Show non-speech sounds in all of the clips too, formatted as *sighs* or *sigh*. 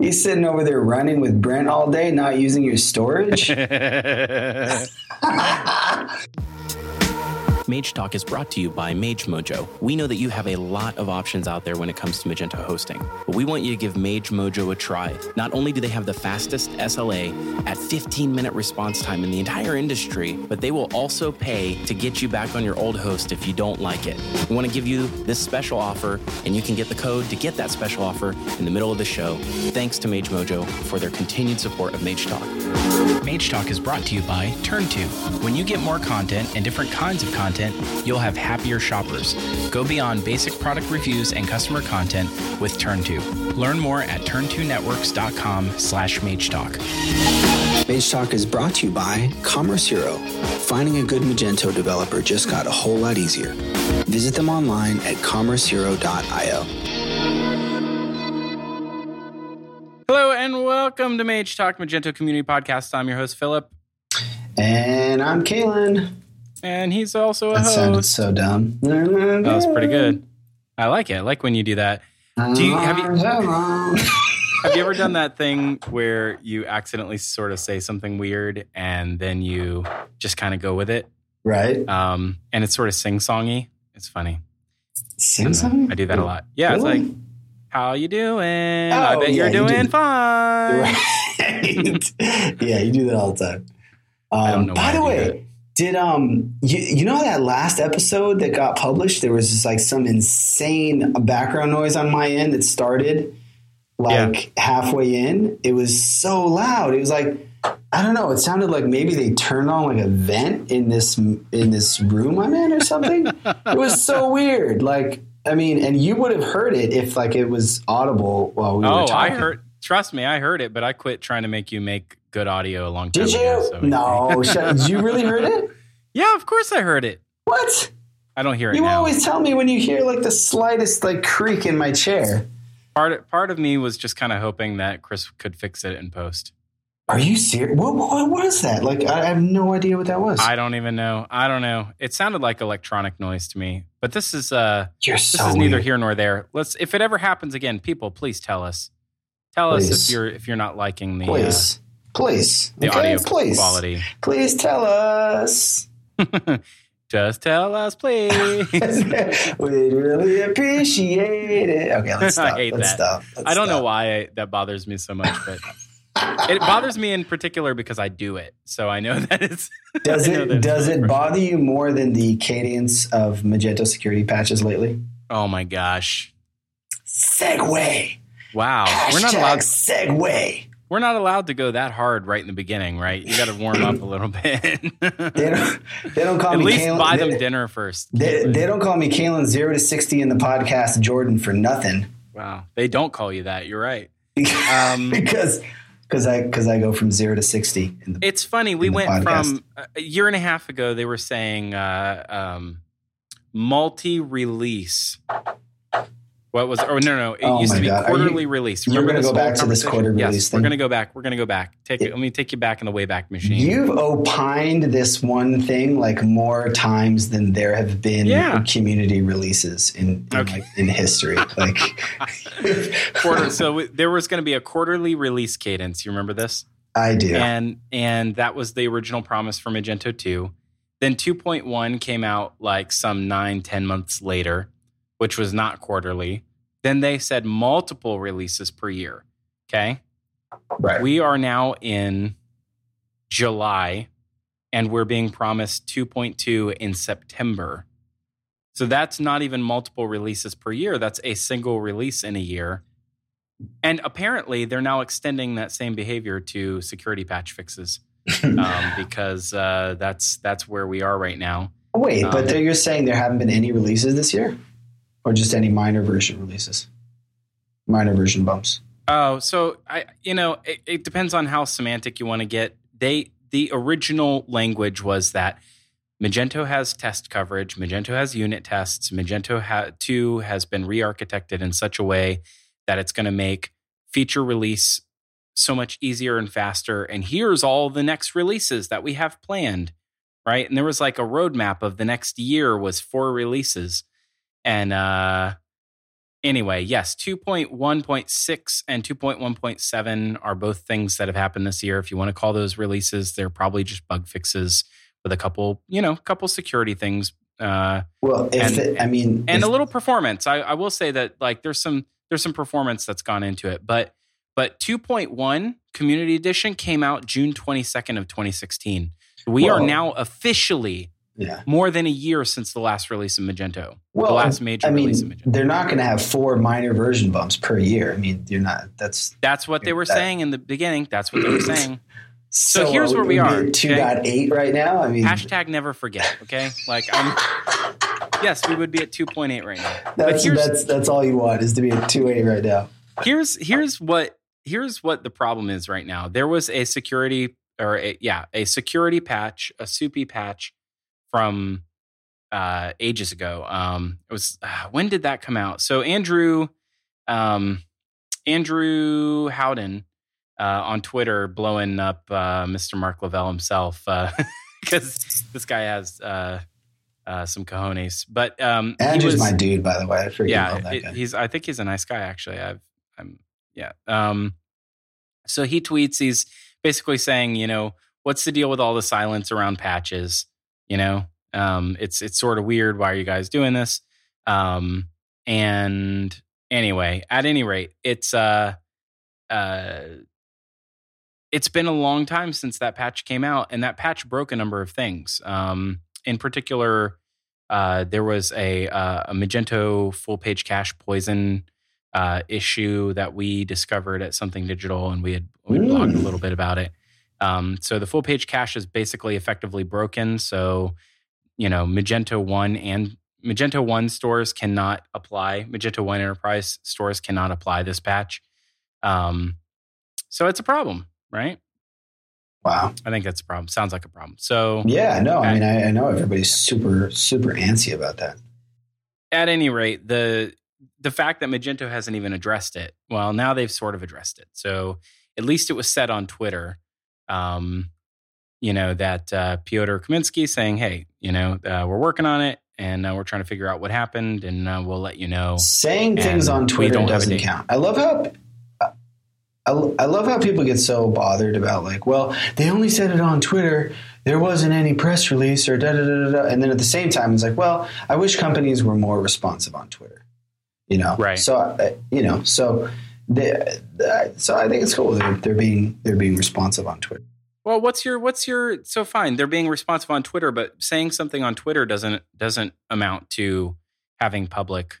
He's sitting over there running with Brent all day, not using your storage. *laughs* *laughs* Mage Talk is brought to you by Mage Mojo. We know that you have a lot of options out there when it comes to Magento hosting, but we want you to give Mage Mojo a try. Not only do they have the fastest SLA at 15 minute response time in the entire industry, but they will also pay to get you back on your old host if you don't like it. We want to give you this special offer, and you can get the code to get that special offer in the middle of the show. Thanks to Mage Mojo for their continued support of Mage Talk. Mage Talk is brought to you by TurnTo. When you get more content and different kinds of content, you'll have happier shoppers. Go beyond basic product reviews and customer content with TurnTo. Learn more at turntonetworks.com slash magetalk. Mage Talk is brought to you by Commerce Hero. Finding a good Magento developer just got a whole lot easier. Visit them online at commercehero.io. Hello and welcome to Mage Talk Magento Community Podcast. I'm your host, Philip. and I'm Kalen. And he's also a That sounded host. so dumb. That was pretty good. I like it. I like when you do that. Do you- have you- *laughs* Have you ever done that thing where you accidentally sort of say something weird and then you just kind of go with it? right? Um, and it's sort of sing songy. It's funny. Sing something? I do that a lot. Yeah, it's like, how you doing? I Oh, bet yeah, you're you doing do. fine. Right. *laughs* yeah, you do that all the time. Um, I By the I way, did um you, you know that last episode that got published? There was just like some insane background noise on my end that started like halfway in. It was so loud. It was like I don't know. It sounded like maybe they turned on like a vent in this in this room I'm in or something. *laughs* it was so weird. Like I mean, and you would have heard it if like it was audible while we were Oh, I talking. heard. Trust me, I heard it, but I quit trying to make you make good audio a long time Did ago. you? so- no. Did you really heard it? *laughs* Yeah, of course I heard it. What? I don't hear it You now. always tell me when you hear like the slightest like creak in my chair. part part of me was just kind of hoping that Chris could fix it in post. Are you serious? What, what was that? Like, I have no idea what that was. I don't even know. I don't know. It sounded like electronic noise to me. But this is uh You're this so is neither weird. here nor there. Let's if it ever happens again, people, please tell us. Tell us if you're if you're not liking the uh, Please, please, the okay? audio please, quality. please tell us. *laughs* Just tell us, please. *laughs* We'd really appreciate it. Okay, let's *laughs* I stop. hate let's that. stop. Let's I don't know why I, that bothers me so much, but it bothers me in particular because I do it. So I know *laughs* that it's Does it does it bother you more than the cadence of Magento security patches lately? Oh my gosh! Segue. Wow, Hashtag we're not allowed. Segue. We're not allowed to go that hard right in the beginning, right? You got to warm up a little *laughs* bit. They don't. They don't call At me. least Kalen- buy they, them dinner first. They, they don't call me Kalen zero to sixty in the podcast Jordan for nothing. Wow, they don't call you that. You're right. *laughs* Um, because because I because I go from zero to sixty in the It's funny. We went podcast. from a year and a half ago. They were saying uh, um, multi-release. What was? Oh no, no. It Oh used to be God. Are you- quarterly release. you're gonna go back to this conversation? quarter yes, release We're gonna go back. We're gonna go back. Take it. Let me take you back in the wayback machine. You've opined this one thing like more times than there have been Yeah. community releases in in, Okay. like, in history. *laughs* Like Quarter. So there was going to be a quarterly release cadence. You remember this? I do. and and that was the original promise for Magento 2. Then 2.1 came out like some nine, 10 months later, which was not quarterly. Then they said multiple releases per year. Okay. right. We are now in July and we're being promised 2.2 in September. So that's not even multiple releases per year. That's a single release in a year. And apparently, they're now extending that same behavior to security patch fixes *laughs* um, because uh, that's that's where we are right now. Wait, um, but you're saying there haven't been any releases this year, or just any minor version releases, minor version bumps. Oh, so I, you know, it, it depends on how semantic you want to get. They, the original language was that Magento has test coverage, Magento has unit tests, Magento ha- 2 has been re-architected in such a way that it's going to make feature release so much easier and faster. And here's all the next releases that we have planned, right? And there was like a roadmap of the next year was four releases, and uh, anyway, yes, 2.1.6 and 2.1.7 are both things that have happened this year. If you want to call those releases, they're probably just bug fixes with a couple, you know, couple security things. Uh, well, if and, it, I mean, and if, a little performance. I, I will say that like there's some there's some performance that's gone into it, but but 2.1 Community Edition came out June 22nd of 2016. We are now officially yeah. more than a year since the last release of Magento. Well, the last major I mean, release of Magento. they're not going to have four minor version bumps per year. I mean, you're not. That's That's what they were that- saying in the beginning. That's what they were *clears throat* saying. so. here's where we would are, Two point eight right now. I mean, Hashtag never forget. Okay, like I'm. *laughs* Yes, we would be at 2.8 right now. but that's here's that's that's all you want is to be at two eight right now. here's here's what here's what the problem is right now. There was a security or a, yeah, a security patch, a SUPEE patch from uh ages ago. Um it was uh, when did that come out? So Andrew um Andrew Howden uh, on Twitter blowing up uh, Mr. Mark Lavelle himself *laughs* because this guy has uh, uh, some cojones. But um, Andrew's was- my dude, by the way. I yeah, that it- guy. he's. I think he's a nice guy. Actually, I've. I'm. Yeah. Um. So he tweets. He's basically saying, you know, what's the deal with all the silence around patches? You know, um, it's it's sort of weird. Why are you guys doing this? Um. And anyway, at any rate, it's uh, uh, it's been a long time since that patch came out, and that patch broke a number of things. Um, in particular, uh, there was a uh, a Magento full page cache poison uh, issue that we discovered at Something Digital, and we had we blogged a little bit about it. Um, so the full page cache is basically effectively broken. So you know, Magento one and Magento one stores cannot apply. Magento one enterprise stores cannot apply this patch. Um, so it's a problem, right? wow. I think that's a problem. Sounds like a problem. So Yeah, no, I mean, I, I know everybody's super, super antsy about that. at any rate, the the fact that Magento hasn't even addressed it, well, now they've sort of addressed it. So at least it was said on Twitter, um, you know, that uh, Piotr Kaminski saying, "Hey, you know, uh, we're working on it, and uh, we're trying to figure out what happened, and uh, we'll let you know." Saying things on Twitter doesn't count. I love how. I, I love how people get so bothered about like, well, they only said it on Twitter. There wasn't any press release or da da da da. da. And then at the same time, it's like, well, I wish companies were more responsive on Twitter. You know, Right. So uh, you know, so they, uh, so I think it's cool. They're, they're being they're being responsive on Twitter. Well, what's your what's your so fine? They're being responsive on Twitter, but saying something on Twitter doesn't doesn't amount to having public,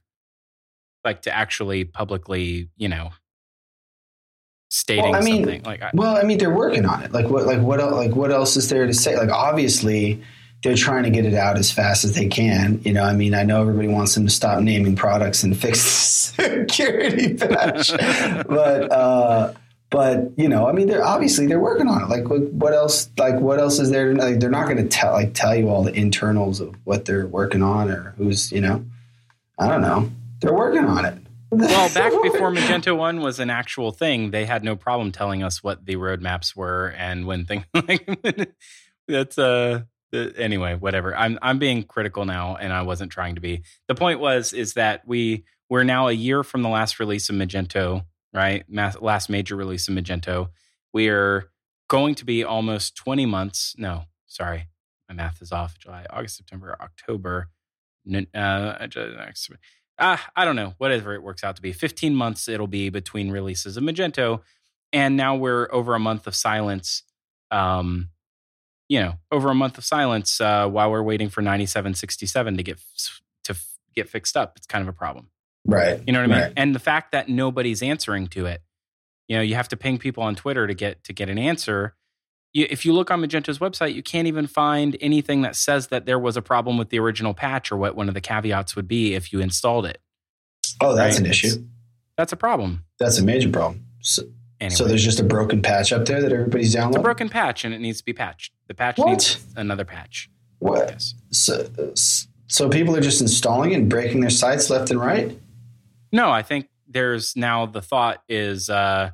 like to actually publicly, you know, stating Well, I mean, something like I, Well, I mean, they're working on it. Like what? Like what? Like what else is there to say? Like obviously, they're trying to get it out as fast as they can. You know, I mean, I know everybody wants them to stop naming products and *laughs* fix the security patch, but uh, but you know, I mean, they're obviously they're working on it. Like what, what else? Like what else is there? Like they're not going to tell like tell you all the internals of what they're working on or who's you know. I don't know. They're working on it. well, *laughs* back before Magento One was an actual thing, they had no problem telling us what the roadmaps were and when things *laughs* like that's uh anyway, whatever. I'm I'm being critical now, and I wasn't trying to be. The point was is that we we're now a year from the last release of Magento, right? Last major release of Magento. We're going to be almost 20 months. No, sorry, my math is off. July, August, September, October. Uh, ah, I don't know, whatever it works out to be. 15 months it'll be between releases of Magento. And now we're over a month of silence. Um, you know, over a month of silence uh, while we're waiting for 9767 to get to get fixed up. It's kind of a problem. Right. You know what I mean? Right. And the fact that nobody's answering to it, you know, you have to ping people on Twitter to get to get an answer. You, if you look on Magento's website, you can't even find anything that says that there was a problem with the original patch or what one of the caveats would be if you installed it. Oh, that's Right. an issue. That's a problem. That's a major problem. So, Anyway, so there's just a broken patch up there that everybody's it's a broken patch and it needs to be patched. The patch What? needs another patch. what? Yes. So, so people are just installing and breaking their sites left and right. No, I think there's now the thought is uh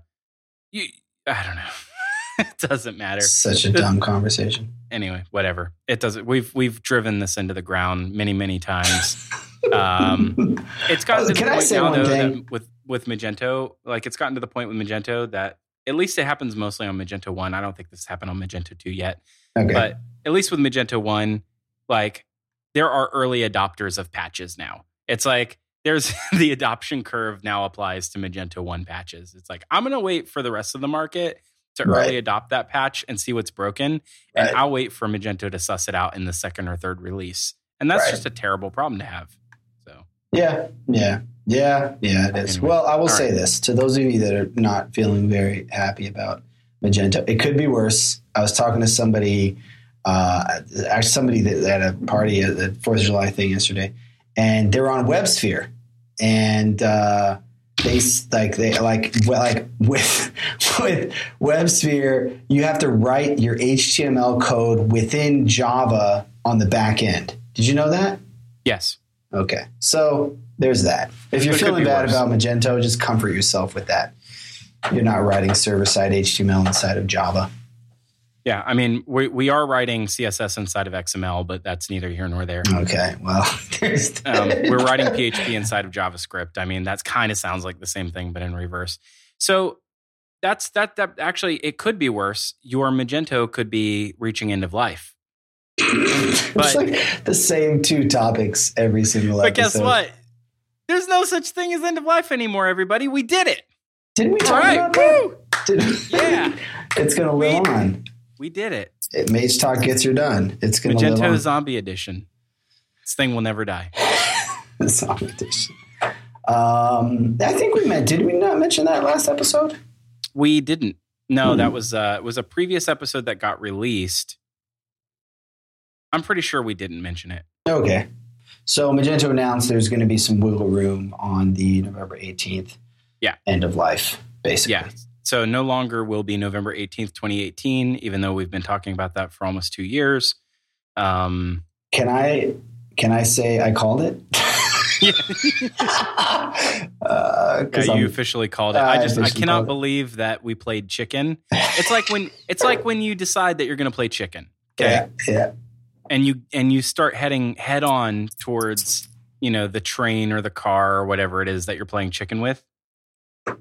you I don't know. *laughs* it doesn't matter. Such a dumb conversation. Anyway, whatever. It doesn't we've we've driven this into the ground many, many times. *laughs* Um, it's gotten to the Can I point say now one though with with Magento, like it's gotten to the point with Magento that at least it happens mostly on Magento one. I don't think this happened on Magento two yet, Okay. but at least with Magento one, like there are early adopters of patches now. It's like there's *laughs* the adoption curve now applies to Magento one patches. It's like I'm gonna wait for the rest of the market to Right. early adopt that patch and see what's broken, and I'll wait for Magento to suss it out in the second or third release. And that's Right. just a terrible problem to have. So Yeah, yeah, yeah, yeah, it is. Anyway, well, I will say right. this to those of you that are not feeling very happy about Magento, it could be worse. I was talking to somebody, uh, actually somebody that at a party at the Fourth of July thing yesterday, and they're on WebSphere, and uh, they like they like well, like *laughs* with with WebSphere, you have to write your HTML code within Java on the back end. Did you know that? yes, Okay, so there's that. If you're feeling bad worse. about Magento, just comfort yourself with that. You're not writing server side HTML inside of Java. yeah. I mean, we we are writing CSS inside of XML, but that's neither here nor there. Okay, well, *laughs* there's um, we're writing PHP inside of JavaScript. I mean, that kind of sounds like the same thing, but in reverse. So that's that. That actually, it could be worse. Your Magento could be reaching end of life. *laughs* it's like the same two topics every single But episode. guess what? There's no such thing as end of life anymore. Everybody, we did it. Didn't we talk right, about that? Did- Yeah. *laughs* it's going to live We- on. We did it. It, Mage Talk gets her done. It's going to live Magento on. Zombie Edition. This thing will never die. *laughs* The Zombie Edition. Um, I think we meant. Did we not mention that last episode? We didn't. No, Hmm. that was uh, it was a previous episode that got released. I'm pretty sure we didn't mention it. Okay. So Magento announced there's going to be some wiggle room on the November 18th Yeah. end of life, basically. Yeah. So no longer will be November 18th, 2018, even though we've been talking about that for almost two years. Um, Can I can I say I called it? *laughs* uh, yeah, you officially called it. I I just I officially cannot believe that we played chicken. It's like when it's like when you decide that you're going to play chicken, okay, yeah, yeah, and you and you start heading head on towards you know the train or the car or whatever it is that you're playing chicken with,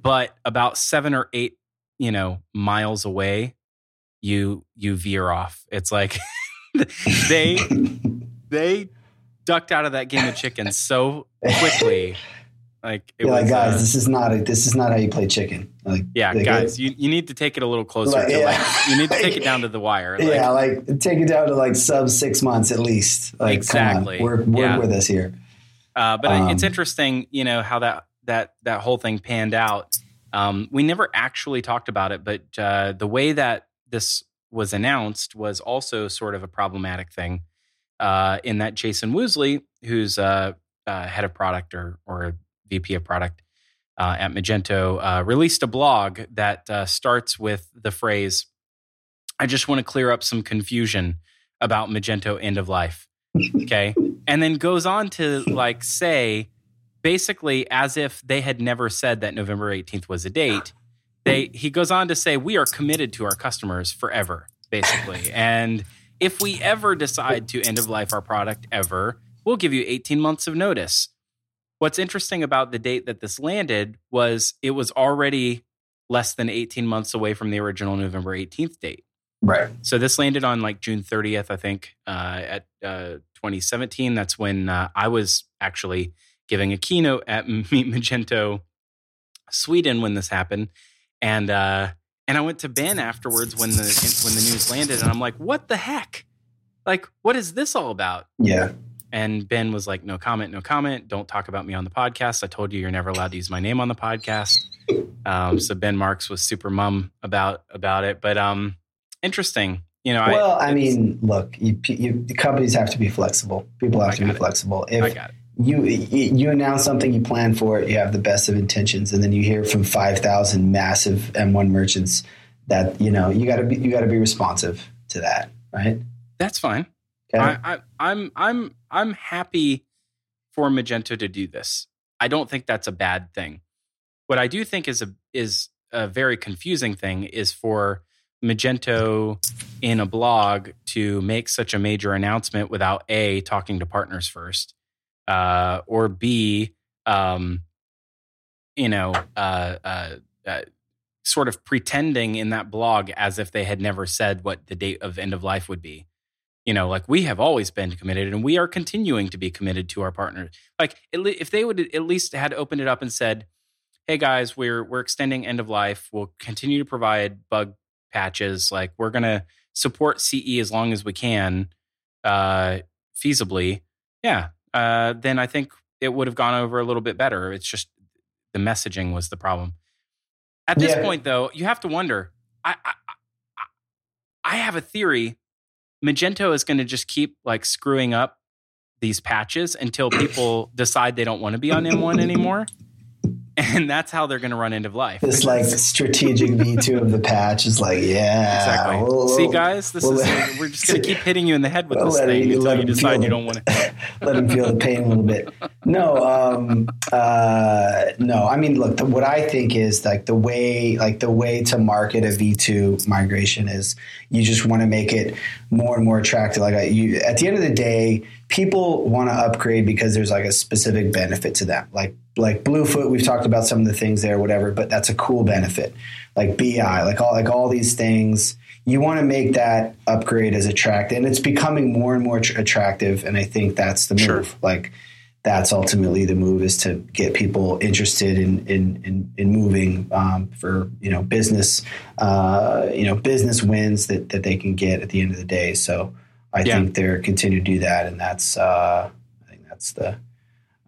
but about seven or eight you know miles away, you you veer off. It's like *laughs* they *laughs* they ducked out of that game of chicken so quickly. Like it You're was, like guys, uh, this is not a, this is not how you play chicken. Like yeah, like, guys, you, you need to take it a little closer. Like, to yeah. like, you need to take it *laughs* down to the wire. Like, yeah, like take it down to like sub six months at least. Like, Exactly. Come on, work, work Yeah. with us here. Uh, but it- it's Um, interesting, you know, how that that that whole thing panned out. Um, we never actually talked about it, but uh, the way that this was announced was also sort of a problematic thing. Uh, in that Jason Woosley, who's uh, uh, head of product or or VP of product uh, at Magento, uh, released a blog that uh, starts with the phrase, "I just want to clear up some confusion about Magento end of life." Okay, and then goes on to like say basically as if they had never said that November 18th was a date. They he goes on to say we are committed to our customers forever, basically. And if we ever decide to end of life our product ever, we'll give you 18 months of notice. What's interesting about the date that this landed was it was already less than 18 months away from the original November 18th date. Right. So this landed on like June 30th, I think, uh, at uh, 2017. That's when uh, I was actually giving a keynote at *laughs* Meet Magento Sweden when this happened, and uh, and I went to Ben afterwards when the when the news landed, and I'm like, what the heck? Like, what is this all about? Yeah. And Ben was like, no comment, no comment. Don't talk about me on the podcast. I told you you're never allowed to use my name on the podcast. Um, so Ben Marks was super mum about about it, but um, interesting. You know, Well, I, it's- mean, look, you, you, the companies have to be flexible. People have I to be it. flexible. I If got it. you you you announce something, you plan for it, you have the best of intentions, and then you hear from five thousand massive M1 merchants that you know you got to be you got to be responsive to that, right? That's fine. Okay. I, I, I'm I'm I'm happy for Magento to do this. I don't think that's a bad thing. What I do think is a is a very confusing thing is for Magento in a blog to make such a major announcement without a talking to partners first, uh, or B, um, you know, uh, uh, uh, sort of pretending in that blog as if they had never said what the date of end of life would be. You know, like we have always been committed and we are continuing to be committed to our partners. Like if they would at least had opened it up and said, "Hey guys, we're we're extending end of life. We'll continue to provide bug patches. Like we're going to support CE as long as we can, uh, feasibly." Yeah, uh, then I think it would have gone over a little bit better. It's just the messaging was the problem. At this yeah. point, though, you have to wonder. I, I I have a theory. Magento is going to just keep like screwing up these patches until people *coughs* decide they don't want to be on M1 anymore *laughs* and that's how they're going to run end of life. This like strategic V2 of the patch is like, yeah, exactly. We'll, See, guys, this we'll is let, we're just going to keep hitting you in the head with we'll this thing you, until you decide you don't want to. *laughs* let them feel the pain a little bit. No, um, uh, no. I mean, look, the, what I think is like the way, like the way to market a V2 migration is you just want to make it more and more attractive. Like you, at the end of the day, people want to upgrade because there's like a specific benefit to them. Like like Bluefoot, we've talked about some of the things there, whatever, but that's a cool benefit. Like BI, like all like all these things, you want to make that upgrade as attractive, and it's becoming more and more tr- attractive. And I think that's the move. Sure. Like that's ultimately the move is to get people interested in in in, in moving um, for you know business uh, you know business wins that that they can get at the end of the day. So I yeah. think they're continue to do that, and that's uh, I think that's the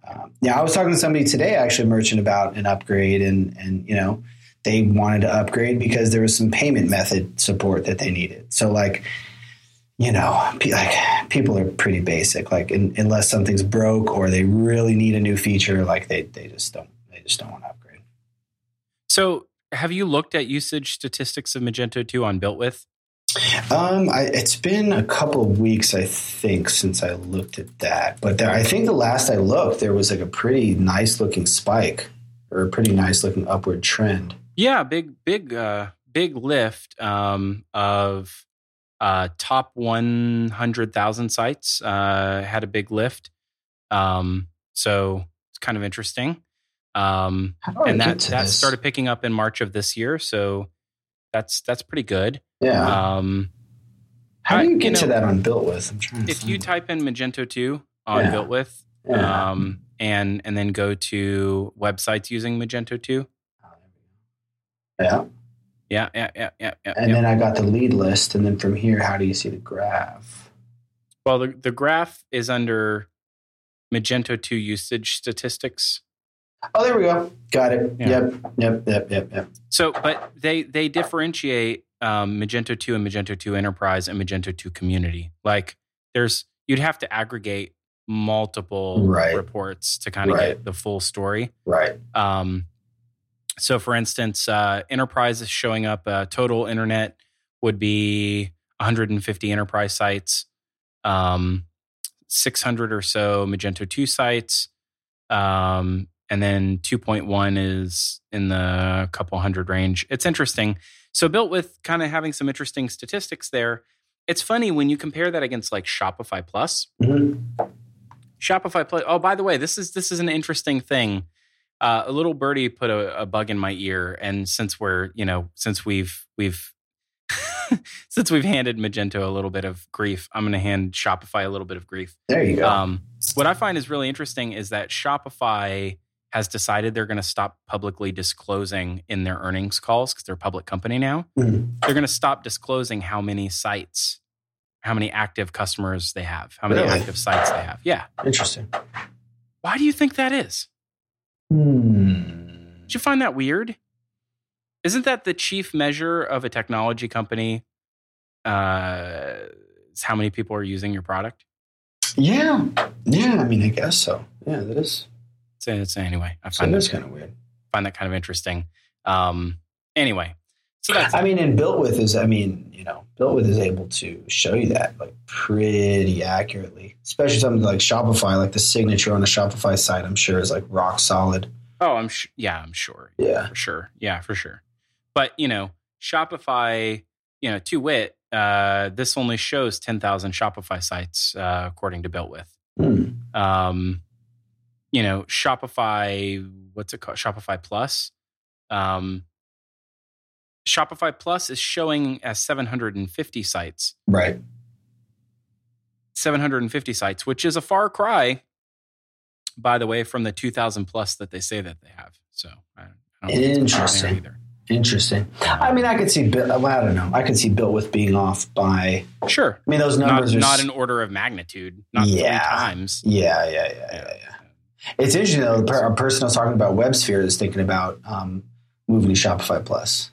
um, yeah. I was talking to somebody today, actually, merchant about an upgrade, and and you know they wanted to upgrade because there was some payment method support that they needed. So like you know, like people are pretty basic. Like in, unless something's broke or they really need a new feature, like they they just don't they just don't want to upgrade. So, have you looked at usage statistics of Magento 2 on Built With? Um, I, it's been a couple of weeks, I think, since I looked at that. But there, I think the last I looked, there was like a pretty nice looking spike or a pretty nice looking upward trend. Yeah, big, big, uh, big lift um, of uh, top one hundred thousand sites uh, had a big lift. Um, so it's kind of interesting. Um, and that that started picking up in March of this year. So that's that's pretty good. Yeah. Um, How do you get you know, to that on Built With? I'm trying. if you type in Magento two on yeah. Built With, yeah. um, and and then go to websites using Magento two. Yeah. Yeah, yeah, yeah, yeah, yeah. And yeah. then I got the lead list, and then from here, how do you see the graph? Well, the the graph is under Magento two usage statistics. Oh, there we go. Got it. Yeah. Yep. Yep. Yep. Yep. Yep. So, but they they differentiate um, Magento 2 and Magento 2 Enterprise and Magento 2 Community. Like, there's you'd have to aggregate multiple right. reports to kind of right. get the full story. Right. Um, so, for instance, uh, Enterprise is showing up. Uh, total internet would be 150 enterprise sites, um, 600 or so Magento 2 sites. Um, and then 2.1 is in the couple hundred range. It's interesting. So built with kind of having some interesting statistics there. It's funny when you compare that against like Shopify Plus. Mm-hmm. Shopify Plus. Oh, by the way, this is this is an interesting thing. Uh, a little birdie put a, a bug in my ear, and since we're you know since we've we've *laughs* since we've handed Magento a little bit of grief, I'm going to hand Shopify a little bit of grief. There you go. Um, what I find is really interesting is that Shopify has decided they're going to stop publicly disclosing in their earnings calls because they're a public company now. Mm-hmm. They're going to stop disclosing how many sites, how many active customers they have, how many really? active sites they have. Yeah. Interesting. Why do you think that is? Hmm. Did you find that weird? Isn't that the chief measure of a technology company? Uh, is how many people are using your product? Yeah. Yeah. I mean, I guess so. Yeah, that is. So it's anyway. I find so that's kind of weird. Find that kind of interesting. Um, anyway, so that's I mean, and built with is I mean, you know, built with is able to show you that like pretty accurately, especially something like Shopify, like the signature on a Shopify site. I'm sure is like rock solid. Oh, I'm sure. Yeah, I'm sure. Yeah, for sure. Yeah, for sure. But you know, Shopify, you know, to wit, uh, this only shows ten thousand Shopify sites uh, according to Built with. Hmm. Um, you know, Shopify, what's it called? Shopify Plus. Um, Shopify Plus is showing as 750 sites. Right. 750 sites, which is a far cry, by the way, from the 2,000 plus that they say that they have. So, I, I don't Interesting. either. Interesting. I mean, I could see. Well, I don't know. I could see built with being off by. Sure. I mean, those numbers not, are not an order of magnitude. Not yeah. three times. Yeah, yeah, yeah, yeah, yeah. It's interesting though. A person I was talking about WebSphere is thinking about um, moving to Shopify Plus,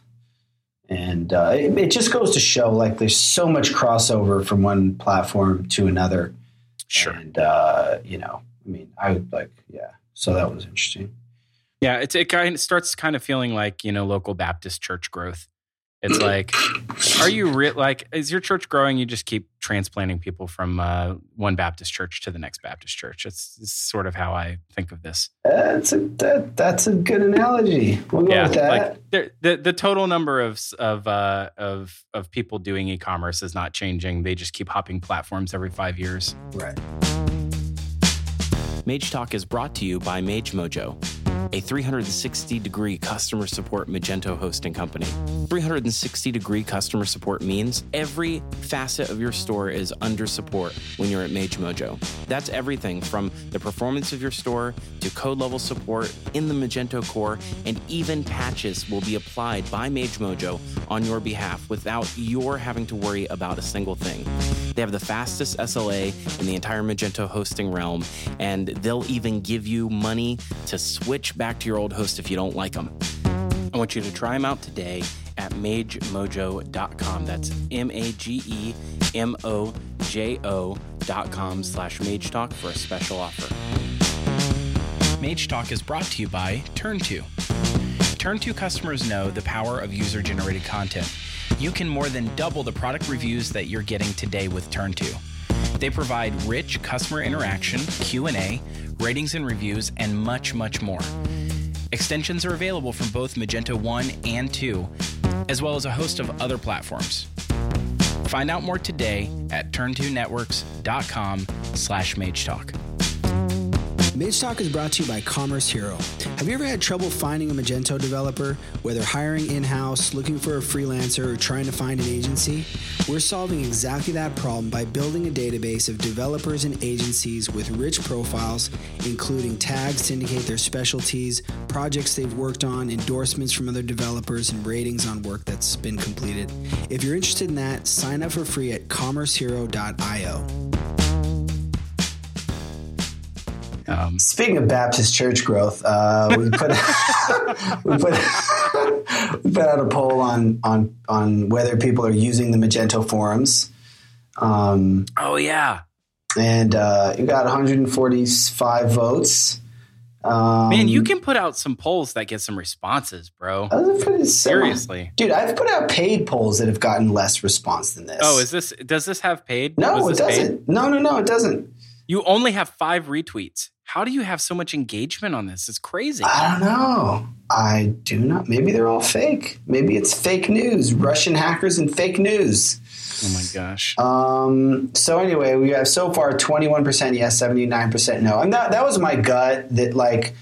and uh, it, it, just goes to show like there's so much crossover from one platform to another. Sure. And uh, you know, I mean, I would like, yeah. So that was interesting. Yeah, it's it kind of starts kind of feeling like you know local Baptist church growth. It's *clears throat* like, are you re- like is your church growing? You just keep transplanting people from uh, one Baptist church to the next Baptist church. It's, it's sort of how I think of this. That's a that, that's a good analogy. We'll go yeah, with that. Like the the total number of of uh, of of people doing e-commerce is not changing. They just keep hopping platforms every five years. Right. Mage Talk is brought to you by Mage Mojo a 360 degree customer support Magento hosting company. 360 degree customer support means every facet of your store is under support when you're at Mage Mojo. That's everything from the performance of your store to code level support in the Magento core, and even patches will be applied by Mage Mojo on your behalf without your having to worry about a single thing. They have the fastest SLA in the entire Magento hosting realm, and they'll even give you money to switch back back to your old host if you don't like them. I want you to try them out today at magemojo.com. That's M A G E M O J O.com slash Mage Talk for a special offer. Mage Talk is brought to you by TurnTo. TurnTo customers know the power of user generated content. You can more than double the product reviews that you're getting today with TurnTo. They provide rich customer interaction, Q&A, ratings and reviews, and much, much more. Extensions are available from both Magento 1 and 2, as well as a host of other platforms. Find out more today at turntonetworks.com slash magetalk. Mage Talk is brought to you by Commerce Hero. Have you ever had trouble finding a Magento developer, whether hiring in house, looking for a freelancer, or trying to find an agency? We're solving exactly that problem by building a database of developers and agencies with rich profiles, including tags to indicate their specialties, projects they've worked on, endorsements from other developers, and ratings on work that's been completed. If you're interested in that, sign up for free at commercehero.io. Um, Speaking of Baptist church growth, uh, we put *laughs* *laughs* we put we put out a poll on on on whether people are using the Magento forums. Um, oh yeah, and uh, you got 145 votes. Um, Man, you can put out some polls that get some responses, bro. Seriously, dude, I've put out paid polls that have gotten less response than this. Oh, is this? Does this have paid? No, it doesn't. Paid? No, no, no, it doesn't. You only have five retweets. How do you have so much engagement on this? It's crazy. I don't know. I do not. Maybe they're all fake. Maybe it's fake news. Russian hackers and fake news. Oh my gosh. Um, so anyway, we have so far 21% yes, 79% no. And that, that was my gut that like,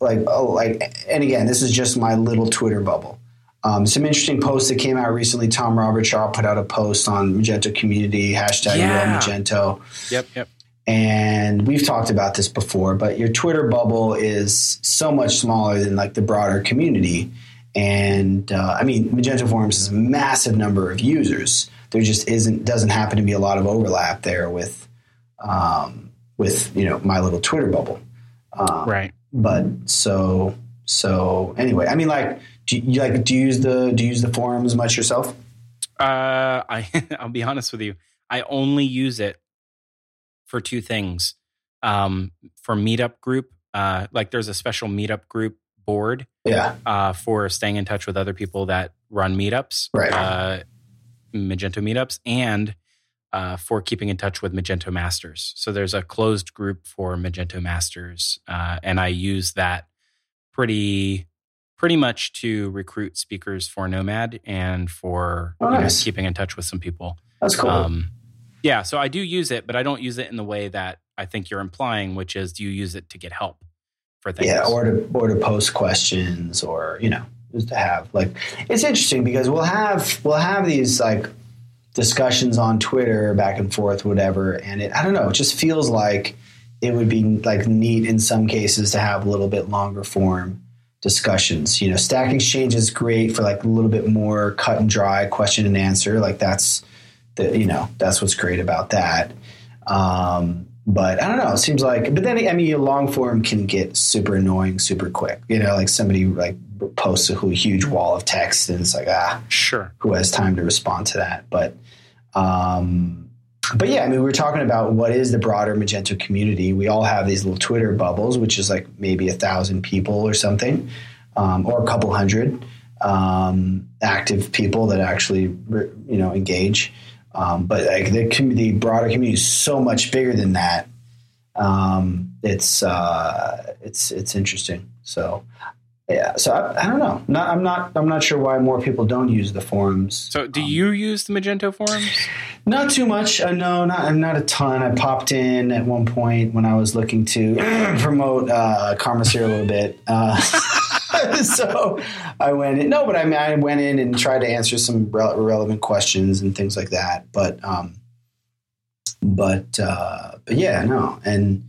like, oh, like, and again, this is just my little Twitter bubble. Um, some interesting posts that came out recently. Tom Robertshaw put out a post on Magento community, hashtag yeah. Magento. Yep, yep. And we've talked about this before, but your Twitter bubble is so much smaller than like the broader community. And uh, I mean, Magento Forums is a massive number of users. There just isn't doesn't happen to be a lot of overlap there with um, with you know my little Twitter bubble. Um, right. But so so anyway, I mean, like, do you like do you use the do you use the forums much yourself? Uh, I *laughs* I'll be honest with you. I only use it for two things. Um, for meetup group, uh, like there's a special meetup group board, yeah, uh, for staying in touch with other people that run meetups, right? Uh, Magento meetups, and uh, for keeping in touch with Magento Masters. So there's a closed group for Magento Masters, uh, and I use that pretty pretty much to recruit speakers for Nomad and for nice. know, keeping in touch with some people. That's cool. Um, yeah, so I do use it, but I don't use it in the way that I think you're implying, which is do you use it to get help? for things. Yeah, or to or to post questions, or you know, just to have like it's interesting because we'll have we'll have these like discussions on Twitter back and forth, whatever, and it I don't know, it just feels like it would be like neat in some cases to have a little bit longer form discussions. You know, Stack Exchange is great for like a little bit more cut and dry question and answer. Like that's the you know that's what's great about that. Um, but I don't know. It seems like, but then I mean, long form can get super annoying super quick. You know, like somebody like posts a huge wall of text, and it's like ah, sure, who has time to respond to that? But um, but yeah, I mean, we are talking about what is the broader Magento community. We all have these little Twitter bubbles, which is like maybe a thousand people or something, um, or a couple hundred um, active people that actually you know engage. Um, but like the, the broader community is so much bigger than that. Um, it's uh, it's it's interesting. So yeah, so I, I don't know. Not, I'm not. I'm not sure why more people don't use the forums. So, do um, you use the Magento forums? Not too much. Uh, no, not not a ton. I popped in at one point when I was looking to *clears throat* promote uh, Commerce Hero a little bit. Uh, *laughs* *laughs* so I went in. No, but I mean, I went in and tried to answer some re- relevant questions and things like that. But, um, but, uh, but yeah, no, and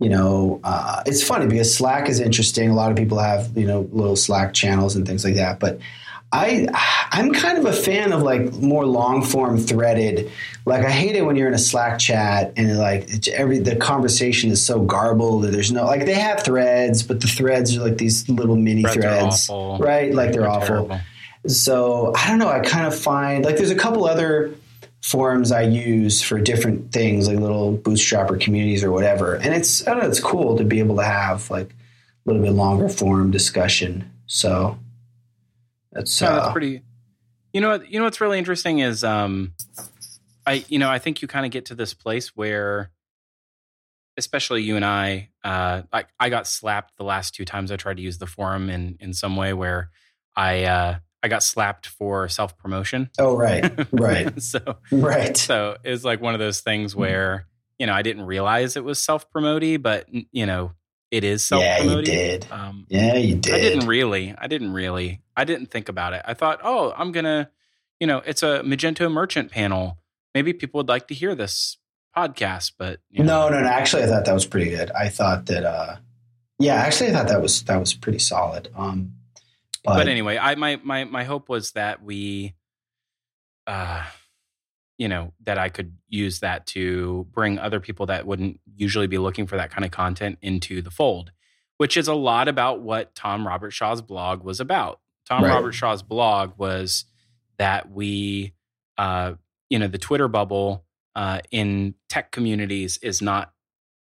you know, uh, it's funny because Slack is interesting. A lot of people have, you know, little Slack channels and things like that. But I, I'm kind of a fan of like more long form threaded. Like I hate it when you're in a Slack chat and like every the conversation is so garbled. That there's no like they have threads, but the threads are like these little mini threads, threads right? Like they're, they're awful. Terrible. So I don't know. I kind of find like there's a couple other forums I use for different things, like little bootstrapper communities or whatever. And it's I don't know, it's cool to be able to have like a little bit longer form discussion. So that's, yeah, that's uh, pretty. You know, you know what's really interesting is, um, I you know I think you kind of get to this place where, especially you and I, uh, like I got slapped the last two times I tried to use the forum in in some way where I uh, I got slapped for self promotion. Oh, right, *laughs* right. so, right. So it was like one of those things where you know I didn't realize it was self promoty, but you know it is self promoty. Yeah, you did. Um, yeah, you did. I didn't really. I didn't really. I didn't think about it. I thought, oh, I'm gonna, you know, it's a Magento merchant panel. Maybe people would like to hear this podcast, but you know. no, no, no. Actually, I thought that was pretty good. I thought that, uh, yeah, actually, I thought that was that was pretty solid. Um, but, but anyway, I my my my hope was that we, uh, you know, that I could use that to bring other people that wouldn't usually be looking for that kind of content into the fold, which is a lot about what Tom Robertshaw's blog was about. Tom right. Robertshaw's blog was that we, uh, you know, the Twitter bubble uh, in tech communities is not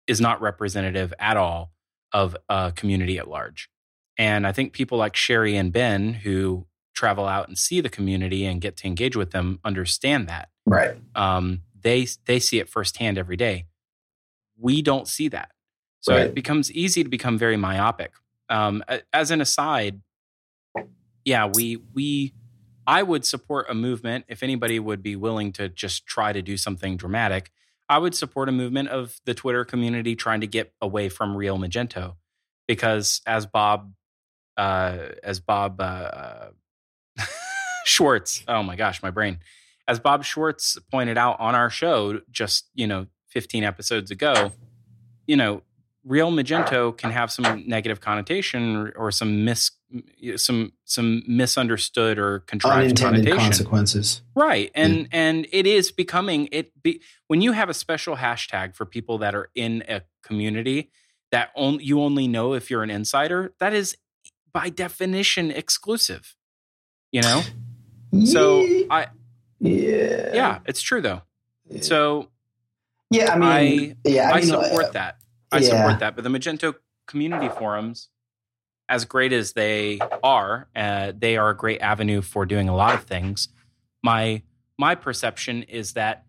is not representative at all of a community at large. And I think people like Sherrie and Ben, who travel out and see the community and get to engage with them, understand that. Right. Um, they they see it firsthand every day. We don't see that, so right. it becomes easy to become very myopic. Um, as an aside, yeah, we we I would support a movement if anybody would be willing to just try to do something dramatic. I would support a movement of the Twitter community trying to get away from real Magento because as Bob uh, as Bob uh, *laughs* Schwartz. Oh my gosh, my brain. As Bob Schwartz pointed out on our show just you know 15 episodes ago, you know, real Magento can have some negative connotation or some mis some some misunderstood or contrived unintended consequences. Right, and yeah. and it is becoming it. Be, when you have a special hashtag for people that are in a community that only you only know if you're an insider, that is by definition exclusive. You know? *sighs* So I Yeah. Yeah, it's true though. So Yeah, I mean I, yeah, I, I mean, support uh, that. I yeah. support that. But the Magento community forums, as great as they are, uh, they are a great avenue for doing a lot of things. My my perception is that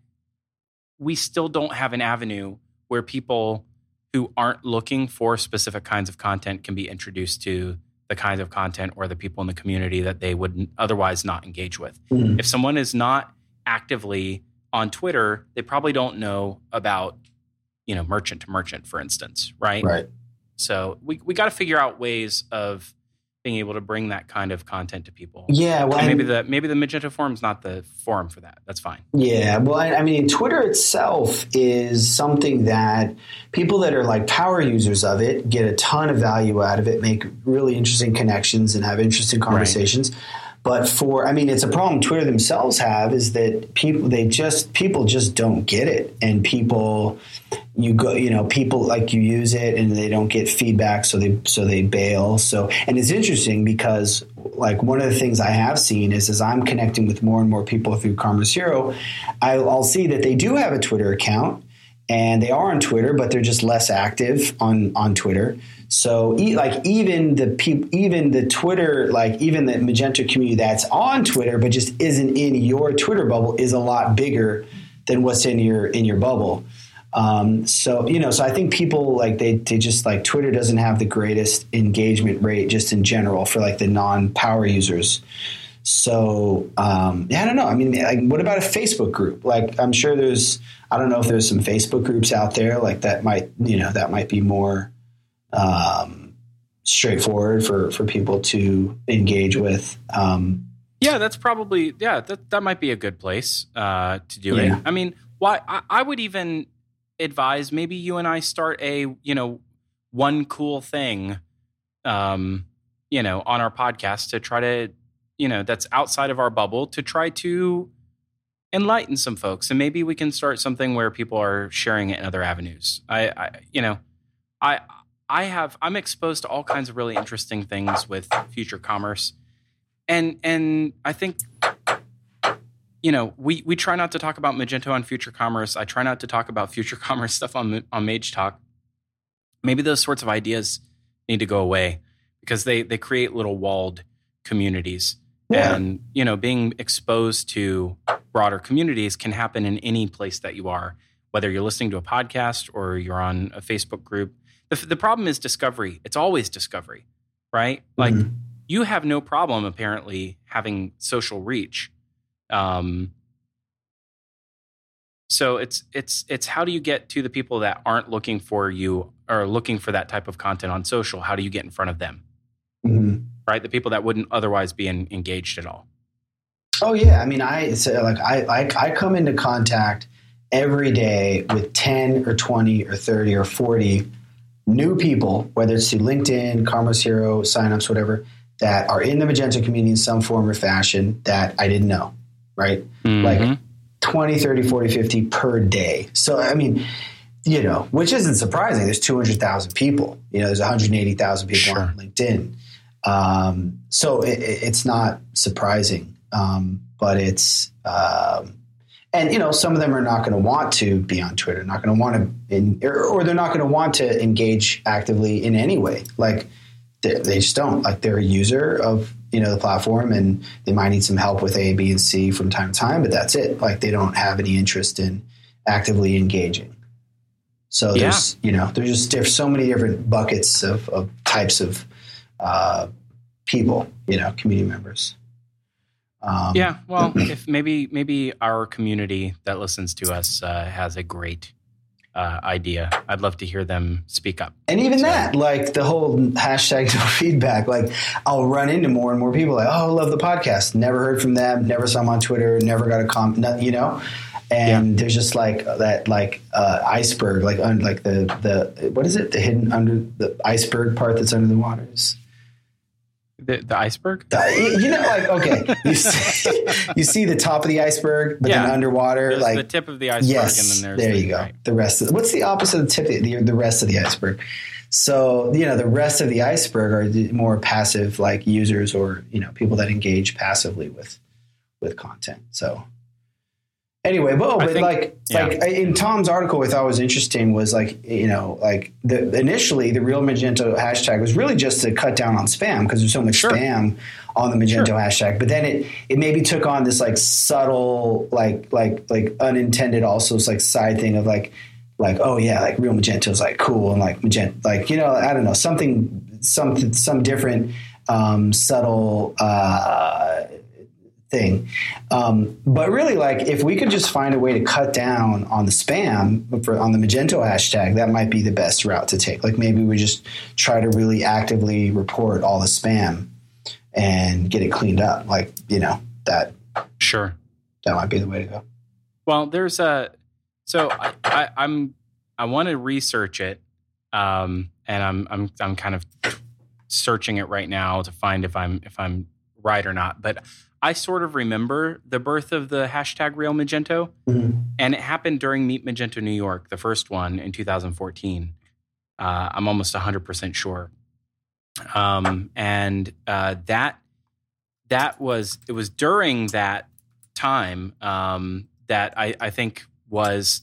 we still don't have an avenue where people who aren't looking for specific kinds of content can be introduced to the kinds of content or the people in the community that they would otherwise not engage with. Mm. If someone is not actively on Twitter, they probably don't know about, you know, merchant to merchant, for instance, right? Right. So we we got to figure out ways of being able to bring that kind of content to people. Yeah, well, maybe the maybe the Magento forum is not the forum for that. That's fine. Yeah, well, I, I, mean, Twitter itself is something that people that are like power users of it get a ton of value out of it, make really interesting connections, and have interesting conversations. Right. But for, I mean, it's a problem Twitter themselves have is that people, they just, people just don't get it. And people, you go, you know, people like you use it and they don't get feedback. So they, so they bail. So, and it's interesting because like one of the things I have seen is as I'm connecting with more and more people through Commerce Hero, I'll, I'll see that they do have a Twitter account and they are on Twitter, but they're just less active on, on Twitter. So, like even the people, even the Twitter, like even the Magento community that's on Twitter but just isn't in your Twitter bubble is a lot bigger than what's in your in your bubble. Um, so you know, so I think people like they they just like Twitter doesn't have the greatest engagement rate just in general for like the non power users. So um, yeah, I don't know. I mean, like, what about a Facebook group? Like, I'm sure there's. I don't know if there's some Facebook groups out there like that might you know that might be more um, straightforward for for people to engage with. Um, yeah, that's probably yeah that that might be a good place uh, to do yeah. it. I mean, why I, I would even advise maybe you and I start a you know one cool thing, um, you know, on our podcast to try to you know that's outside of our bubble to try to enlighten some folks and maybe we can start something where people are sharing it in other avenues i, I you know i I have I'm exposed to all kinds of really interesting things with future commerce, and and I think you know we we try not to talk about Magento on future commerce. I try not to talk about future *laughs* commerce stuff on on Mage Talk. Maybe those sorts of ideas need to go away because they they create little walled communities. Yeah. And you know, being exposed to broader communities can happen in any place that you are, whether you're listening to a podcast or you're on a Facebook group the, the problem is discovery. It's always discovery, right? Like mm-hmm. you have no problem apparently having social reach. Um, so it's it's it's how do you get to the people that aren't looking for you or looking for that type of content on social? How do you get in front of them? Mm-hmm. Right, the people that wouldn't otherwise be in, engaged at all. Oh yeah, I mean, I so like I, I I come into contact every day with ten or twenty or thirty or forty new people, whether it's through LinkedIn, Commerce Hero, signups, whatever, that are in the Magento community in some form or fashion that I didn't know, right? Mm-hmm. Like 20, 30, 40, 50 per day. So, I mean, you know, which isn't surprising. There's 200,000 people, you know, there's 180,000 people sure. on LinkedIn. Um, so it, it's not surprising, um, but it's, um, and you know some of them are not going to want to be on twitter not going to want to in, or, they're not going to want to engage actively in any way. Like they, they, just don't. Like they're a user of you know the platform and they might need some help with a b and c from time to time but that's it. Like they don't have any interest in actively engaging. So yeah. there's you know there's just there's so many different buckets of, of types of uh, people you know community members um, yeah, well, *clears throat* if maybe maybe our community that listens to us uh, has a great uh, idea, I'd love to hear them speak up. And even so, that, like the whole hashtag *laughs* no feedback, like I'll run into more and more people like, oh, I love the podcast. Never heard from them. Never saw them on Twitter. Never got a comment. You know. And yeah. there's just like that, like uh, iceberg, like un, like the the what is it? The hidden under the iceberg part that's under the waters. The, the iceberg? You know, like okay, you see, you see the top of the iceberg, but yeah. then underwater, There's like the tip of the iceberg, yes, and then there the, you go. Right. The rest of what's the opposite of the tip? The, the rest of the iceberg. So you know, the rest of the iceberg are the more passive, like users or you know people that engage passively with with content. So anyway, but, but think, like yeah. like in Tom's article, I thought was interesting was like you know like the initially the real Magento hashtag was really just to cut down on spam because there's so much sure. spam on the Magento sure. hashtag. But then it it maybe took on this like subtle like like like unintended also this like side thing of like like oh yeah like real Magento is like cool and like Magento like you know I don't know something something some different um, subtle. Uh, thing. Um, but really, like if we could just find a way to cut down on the spam for, on the Magento hashtag, that might be the best route to take. Like maybe we just try to really actively report all the spam and get it cleaned up. Like you know that. Sure. That might be the way to go. Well, there's a so I, I, I'm I want to research it, um, and I'm I'm I'm kind of searching it right now to find if I'm if I'm right or not. But I sort of remember the birth of the hashtag Real Magento, mm-hmm. and it happened during Meet Magento New York, the first one in 2014. Uh, I'm almost 100 percent sure, um, and uh, that that was it was during that time um, that I, I think was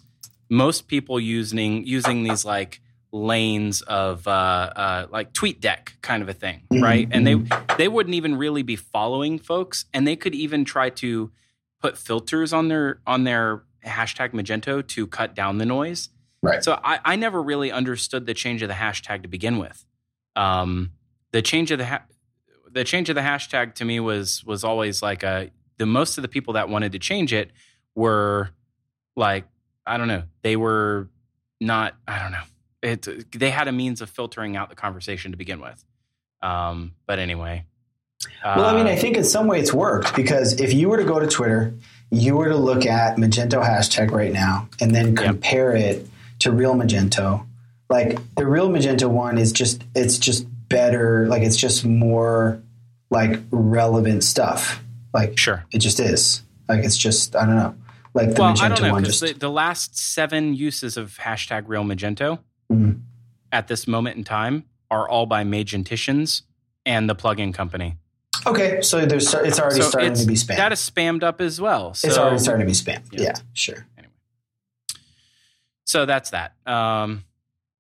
most people using using these like lanes of uh, uh, like TweetDeck kind of a thing, mm-hmm. right? And they mm-hmm. they wouldn't even really be following folks, and they could even try to put filters on their on their hashtag Magento to cut down the noise. Right. So I, I never really understood the change of the hashtag to begin with. Um, the change of the ha- the change of the hashtag to me was was always like a the most of the people that wanted to change it were like I don't know they were not I don't know it, they had a means of filtering out the conversation to begin with. Um, but anyway. well, I mean, I uh, think in some way it's worked because if you were to go to Twitter, you were to look at Magento hashtag right now and then compare yep. it to real Magento. Like the real Magento one is just, it's just better. Like it's just more like relevant stuff. Like, sure. It just is. Like it's just, I don't know. Like the well, Magento I don't know, one just. The, the last seven uses of hashtag real Magento mm-hmm. at this moment in time are all by Magenticians and the plugin company. Okay, so there's it's already so starting it's, to be spammed. That is spammed up as well. So, it's already starting to be spammed. Yeah, yeah sure. Anyway, so that's that. Um,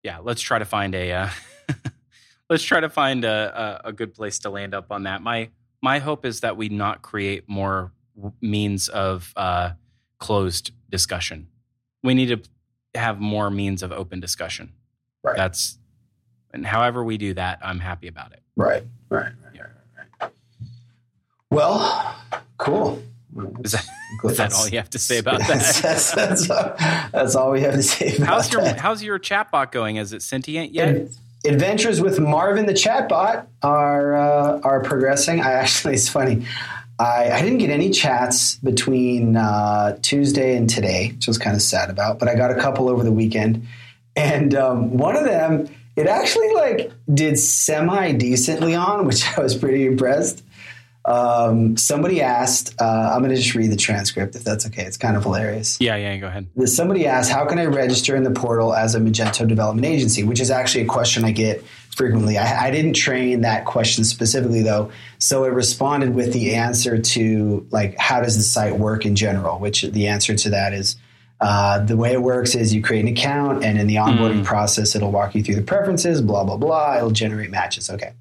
yeah, let's try to find a uh, *laughs* let's try to find a, a, a good place to land up on that. My my hope is that we not create more means of uh, closed discussion. We need to have more means of open discussion. Right. That's and however we do that, I'm happy about it. Right. Right. Right. Yeah. right. Well, cool. Is that, is that all you have to say about *laughs* that? That's, that's, that's, all we have to say about how's your that. How's your chatbot going? Is it sentient yet? Adventures with Marvin the chatbot are uh, are progressing. I *laughs* actually, it's funny. I, I didn't get any chats between uh, Tuesday and today, which I was kind of sad about, but I got a couple over the weekend. And um, one of them, it actually like did semi decently on, which I was pretty impressed. Um, somebody asked, uh, I'm going to just read the transcript if that's okay. It's kind of hilarious. Yeah, yeah, go ahead. Somebody asked, How can I register in the portal as a Magento development agency? Which is actually a question I get frequently. I, I didn't train that question specifically though. So it responded with the answer to, like, how does the site work in general? Which the answer to that is, uh, the way it works is you create an account, and in the onboarding mm. process, it'll walk you through the preferences, blah, blah, blah. It'll generate matches. Okay.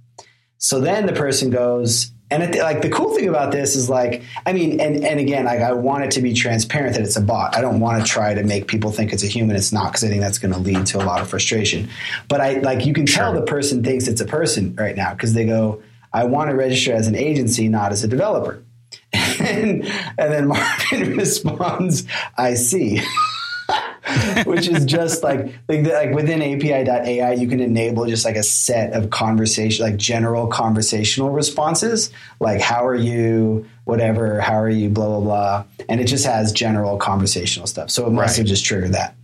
So then the person goes, and like the cool thing about this is like, I mean, and and again, like I want it to be transparent that it's a bot. I don't want to try to make people think it's a human. It's not because I think that's going to lead to a lot of frustration. But I like you can sure. tell the person thinks it's a person right now because they go, I want to register as an agency, not as a developer. And, and then Marvin *laughs* responds, I see. *laughs* which is just like like, like within API.ai, you can enable just like a set of conversation, like general conversational responses, like how are you, whatever, how are you, blah blah blah, and it just has general conversational stuff. So it must right. have just triggered that.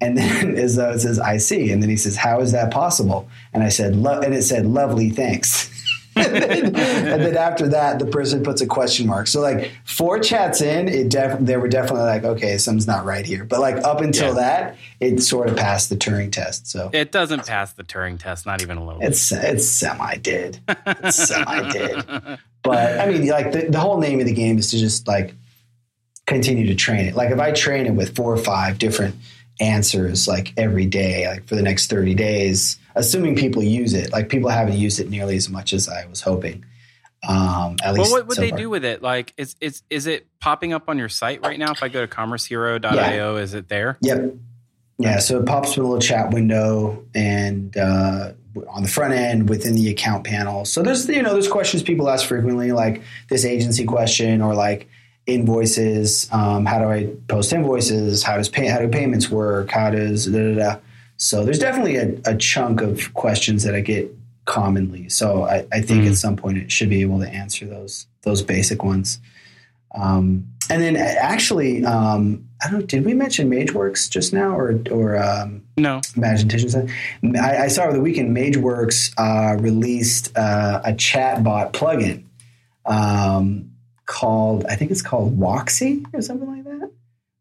And then as though it says, I see. And then he says, How is that possible? And I said, and it said, Lovely, thanks. *laughs* and, then, and, then, after that, the person puts a question mark. So like four chats in, it def- they were definitely like, okay, something's not right here. But like up until yeah. that, it sort of passed the Turing test. So it doesn't pass the Turing test, not even a little. It's it's semi did. It's semi did. But I mean, like the, the whole name of the game is to just like continue to train it. Like if I train it with four or five different answers like every day, like for the next 30 days, assuming people use it. Like people haven't used it nearly as much as I was hoping. Um, at least well, what would so they far. do with it? Like, is, is, is it popping up on your site right now? If I go to commercehero.io, yeah. is it there? Yep. Yeah. So it pops in a little chat window and, uh, on the front end within the account panel. So there's you know there's questions people ask frequently like this agency question or like invoices. Um, how do I post invoices? How does pay, how do payments work? How does da, da, da. so there's definitely a, a, chunk of questions that I get commonly. So I, I think mm. at some point it should be able to answer those those basic ones. Um, and then actually, um, I don't. Did we mention MageWorx just now, or or um, no? Imagination. I, I saw over the weekend MageWorx uh, released uh, a chatbot plugin um, called. I think it's called Woxy or something like that.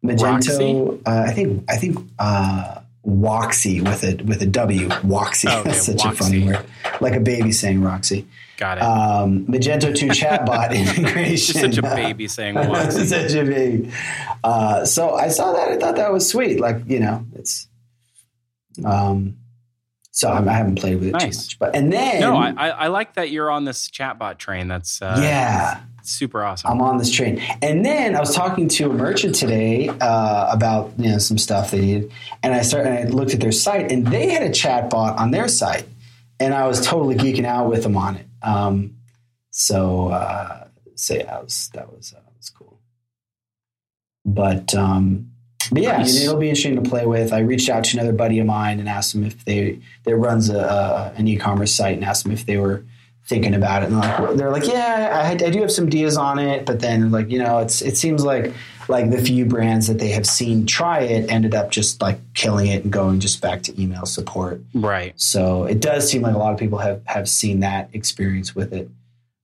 Magento. Uh, I think. I think. Uh, Woxy with a with a W. Woxy. Oh, okay. That's such Woxy. a funny word. Like a baby saying Roxy. Got it. Um, Magento 2 chatbot *laughs* integration. such a baby saying *laughs* Woxy. such a baby. Uh, so I saw that. I thought that was sweet. Like you know, it's. Um, so I haven't played with it nice. too much, but and then no, I, I like that you're on this chatbot train. That's uh, yeah, super awesome. I'm on this train. And then I was talking to a merchant today uh, about you know some stuff they needed, and I started and I looked at their site, and they had a chatbot on their site, and I was totally geeking out with them on it. Um, so uh, so yeah, that was that was uh, was cool. But um, but yeah. It'll be interesting to play with. I reached out to another buddy of mine and asked him if they that runs a, a, an e-commerce site and asked him if they were thinking about it. And like they're like yeah I, I, do have some ideas on it but then like you know it's it seems like like the few brands that they have seen try it ended up just like killing it and going just back to email support. Right. So it does seem like a lot of people have have seen that experience with it.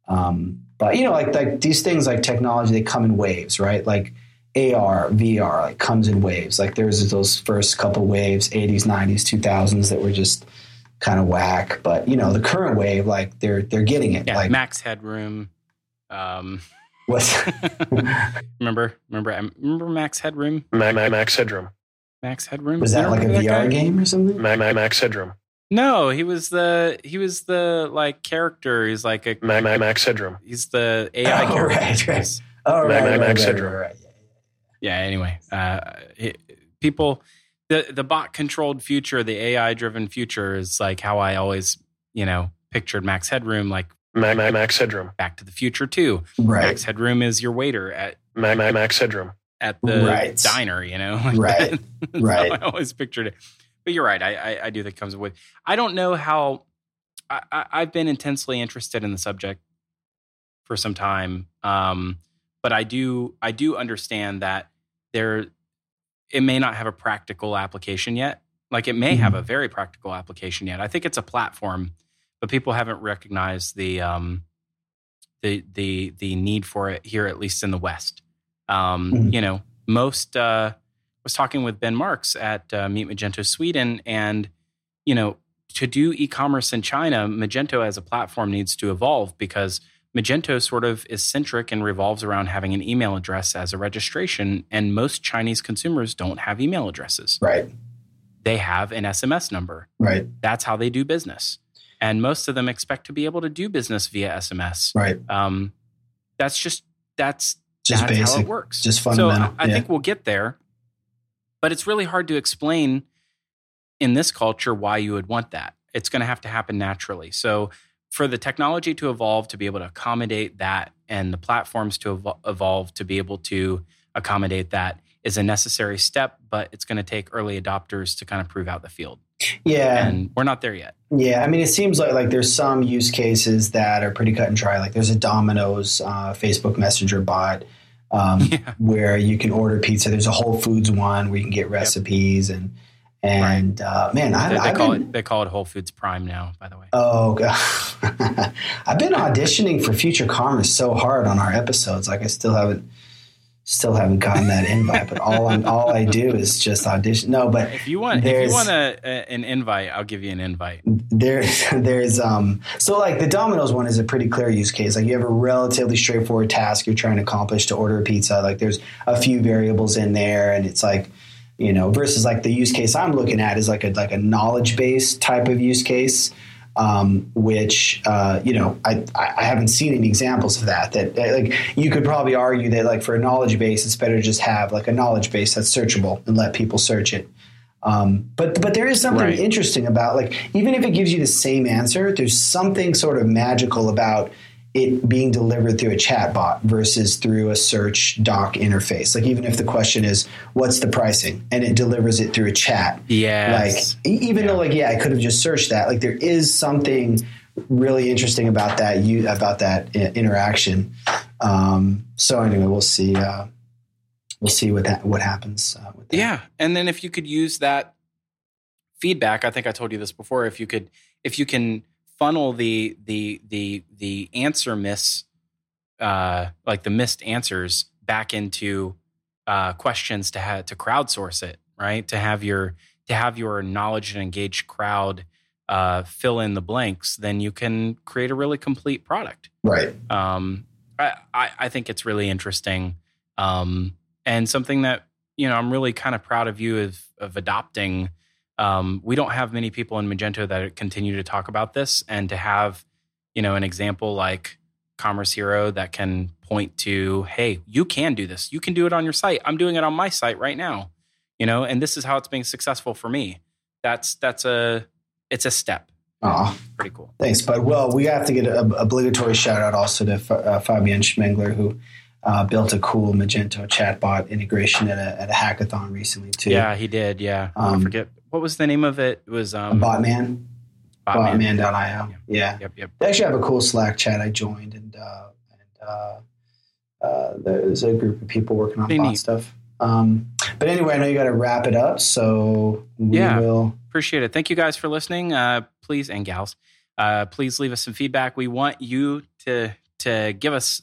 Um, but you know like like these things like technology they come in waves right? Like AR, VR, like comes in waves. Like there's those first couple waves, 80s, 90s, 2000s that were just kind of whack. But you know, the current wave, like they're they're getting it. Yeah, like max headroom. Um, what's *laughs* *laughs* remember remember remember max headroom? Max, max headroom. Max headroom. Was that like a VR guy? game or something? Max, max headroom. No, he was the he was the like character. He's like a Max, max headroom. He's the AI *laughs* oh, character. Right, right. Oh, right, max, max right, headroom. Right, yeah, yeah. Anyway, uh, it, people the the bot controlled future, the AI driven future is like how I always, you know, pictured Max Headroom like Max, Max Headroom. Back to the Future too. Right. Max Headroom is your waiter at Max, Max Headroom at the right. diner. You know, *laughs* like right, right. I always pictured it. But you're right. I, I, I do think comes with. I don't know how. I, I, I've been intensely interested in the subject for some time, um, but I do I do understand that there it may not have a practical application yet. Like it may mm-hmm. have a very practical application yet. I think it's a platform, but people haven't recognized the um, the the the need for it here, at least in the West. Um, mm-hmm. You know, most uh, was talking with Ben Marks at uh, Meet Magento Sweden, and you know, to do e-commerce in China, Magento as a platform needs to evolve because Magento sort of is centric and revolves around having an email address as a registration, and most Chinese consumers don't have email addresses. Right. They have an SMS number. Right. That's how they do business. And most of them expect to be able to do business via SMS. Right. Um, that's just that's just that's basic. how it works. Just fundamental. So I, I yeah. think we'll get there, but it's really hard to explain in this culture why you would want that. It's going to have to happen naturally. So for the technology to evolve to be able to accommodate that and the platforms to ev- evolve to be able to accommodate that is a necessary step, but it's going to take early adopters to kind of prove out the field. Yeah. And we're not there yet. Yeah. I mean, it seems like, like there's some use cases that are pretty cut and dry. Like there's a Domino's uh, Facebook Messenger bot um, *laughs* yeah. where you can order pizza. There's a Whole Foods one where you can get recipes yep. and and right. uh, man, I, they, they call been, it they call it Whole Foods Prime now. By the way. Oh, God. *laughs* I've been auditioning for Future Commerce so hard on our episodes. Like I still haven't still haven't gotten that invite. But all I'm all I do is just audition. No, but if you want if you want a, a, an invite, I'll give you an invite. There's *laughs* there's um so like the Domino's one is a pretty clear use case. Like you have a relatively straightforward task you're trying to accomplish to order a pizza. Like there's a few variables in there, and it's like you know, versus like the use case I'm looking at is like a like a knowledge base type of use case, um, which uh, you know I I haven't seen any examples of that. That like you could probably argue that like for a knowledge base, it's better to just have like a knowledge base that's searchable and let people search it. Um, but but there is something Right. interesting about like even if it gives you the same answer, there's something sort of magical about it being delivered through a chat bot versus through a search doc interface. Like even if the question is what's the pricing and it delivers it through a chat. Yeah. Like even though like yeah, I could have just searched that. Like there is something really interesting about that you about that interaction. Um, so anyway, we'll see. Uh, we'll see what that what happens. Uh, with that. Yeah, and then if you could use that feedback, I think I told you this before. If you could, if you can funnel the the the the answer miss, uh, like the missed answers back into uh, questions to have to crowdsource it, right? To have your to have your knowledge and engaged crowd uh, fill in the blanks, then you can create a really complete product Right. um, I, I, I think it's really interesting um, and something that you know I'm really kind of proud of you of, of adopting. Um, we don't have many people in Magento that continue to talk about this, and to have you know an example like Commerce Hero that can point to, hey, you can do this. You can do it on your site. I'm doing it on my site right now. You know, and this is how it's being successful for me. That's that's a it's a step. Aw, Pretty cool. thanks, bud. Well, we have to get an obligatory shout out also to F- uh, Fabian Schmengler, who uh, built a cool Magento chatbot integration at a, at a hackathon recently too. Yeah, he did. Yeah, I Um, forget what was the name of it. It was um, Botman, Botman. Botman.io. Yeah. Yep, yep. They actually have a cool Slack chat I joined, and, uh, and uh, uh, there's a group of people working on Pretty bot stuff. Um, but anyway, I know you got to wrap it up, so we Yeah. will. Appreciate it. Thank you guys for listening. Uh, please and gals, uh, please leave us some feedback. We want you to to give us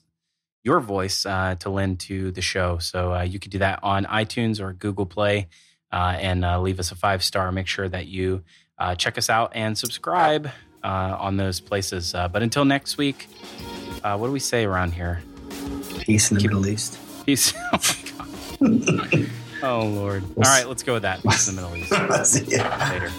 your voice uh, to lend to the show. So uh, you could do that on iTunes or Google Play, uh, and uh, leave us a five star. Make sure that you uh, check us out and subscribe uh, on those places. Uh, but until next week, uh, what do we say around here? Peace in the Keep- Middle East. Peace. *laughs* Oh my god. *laughs* oh Lord. All right, let's go with that. Peace in the Middle East. *laughs* Later.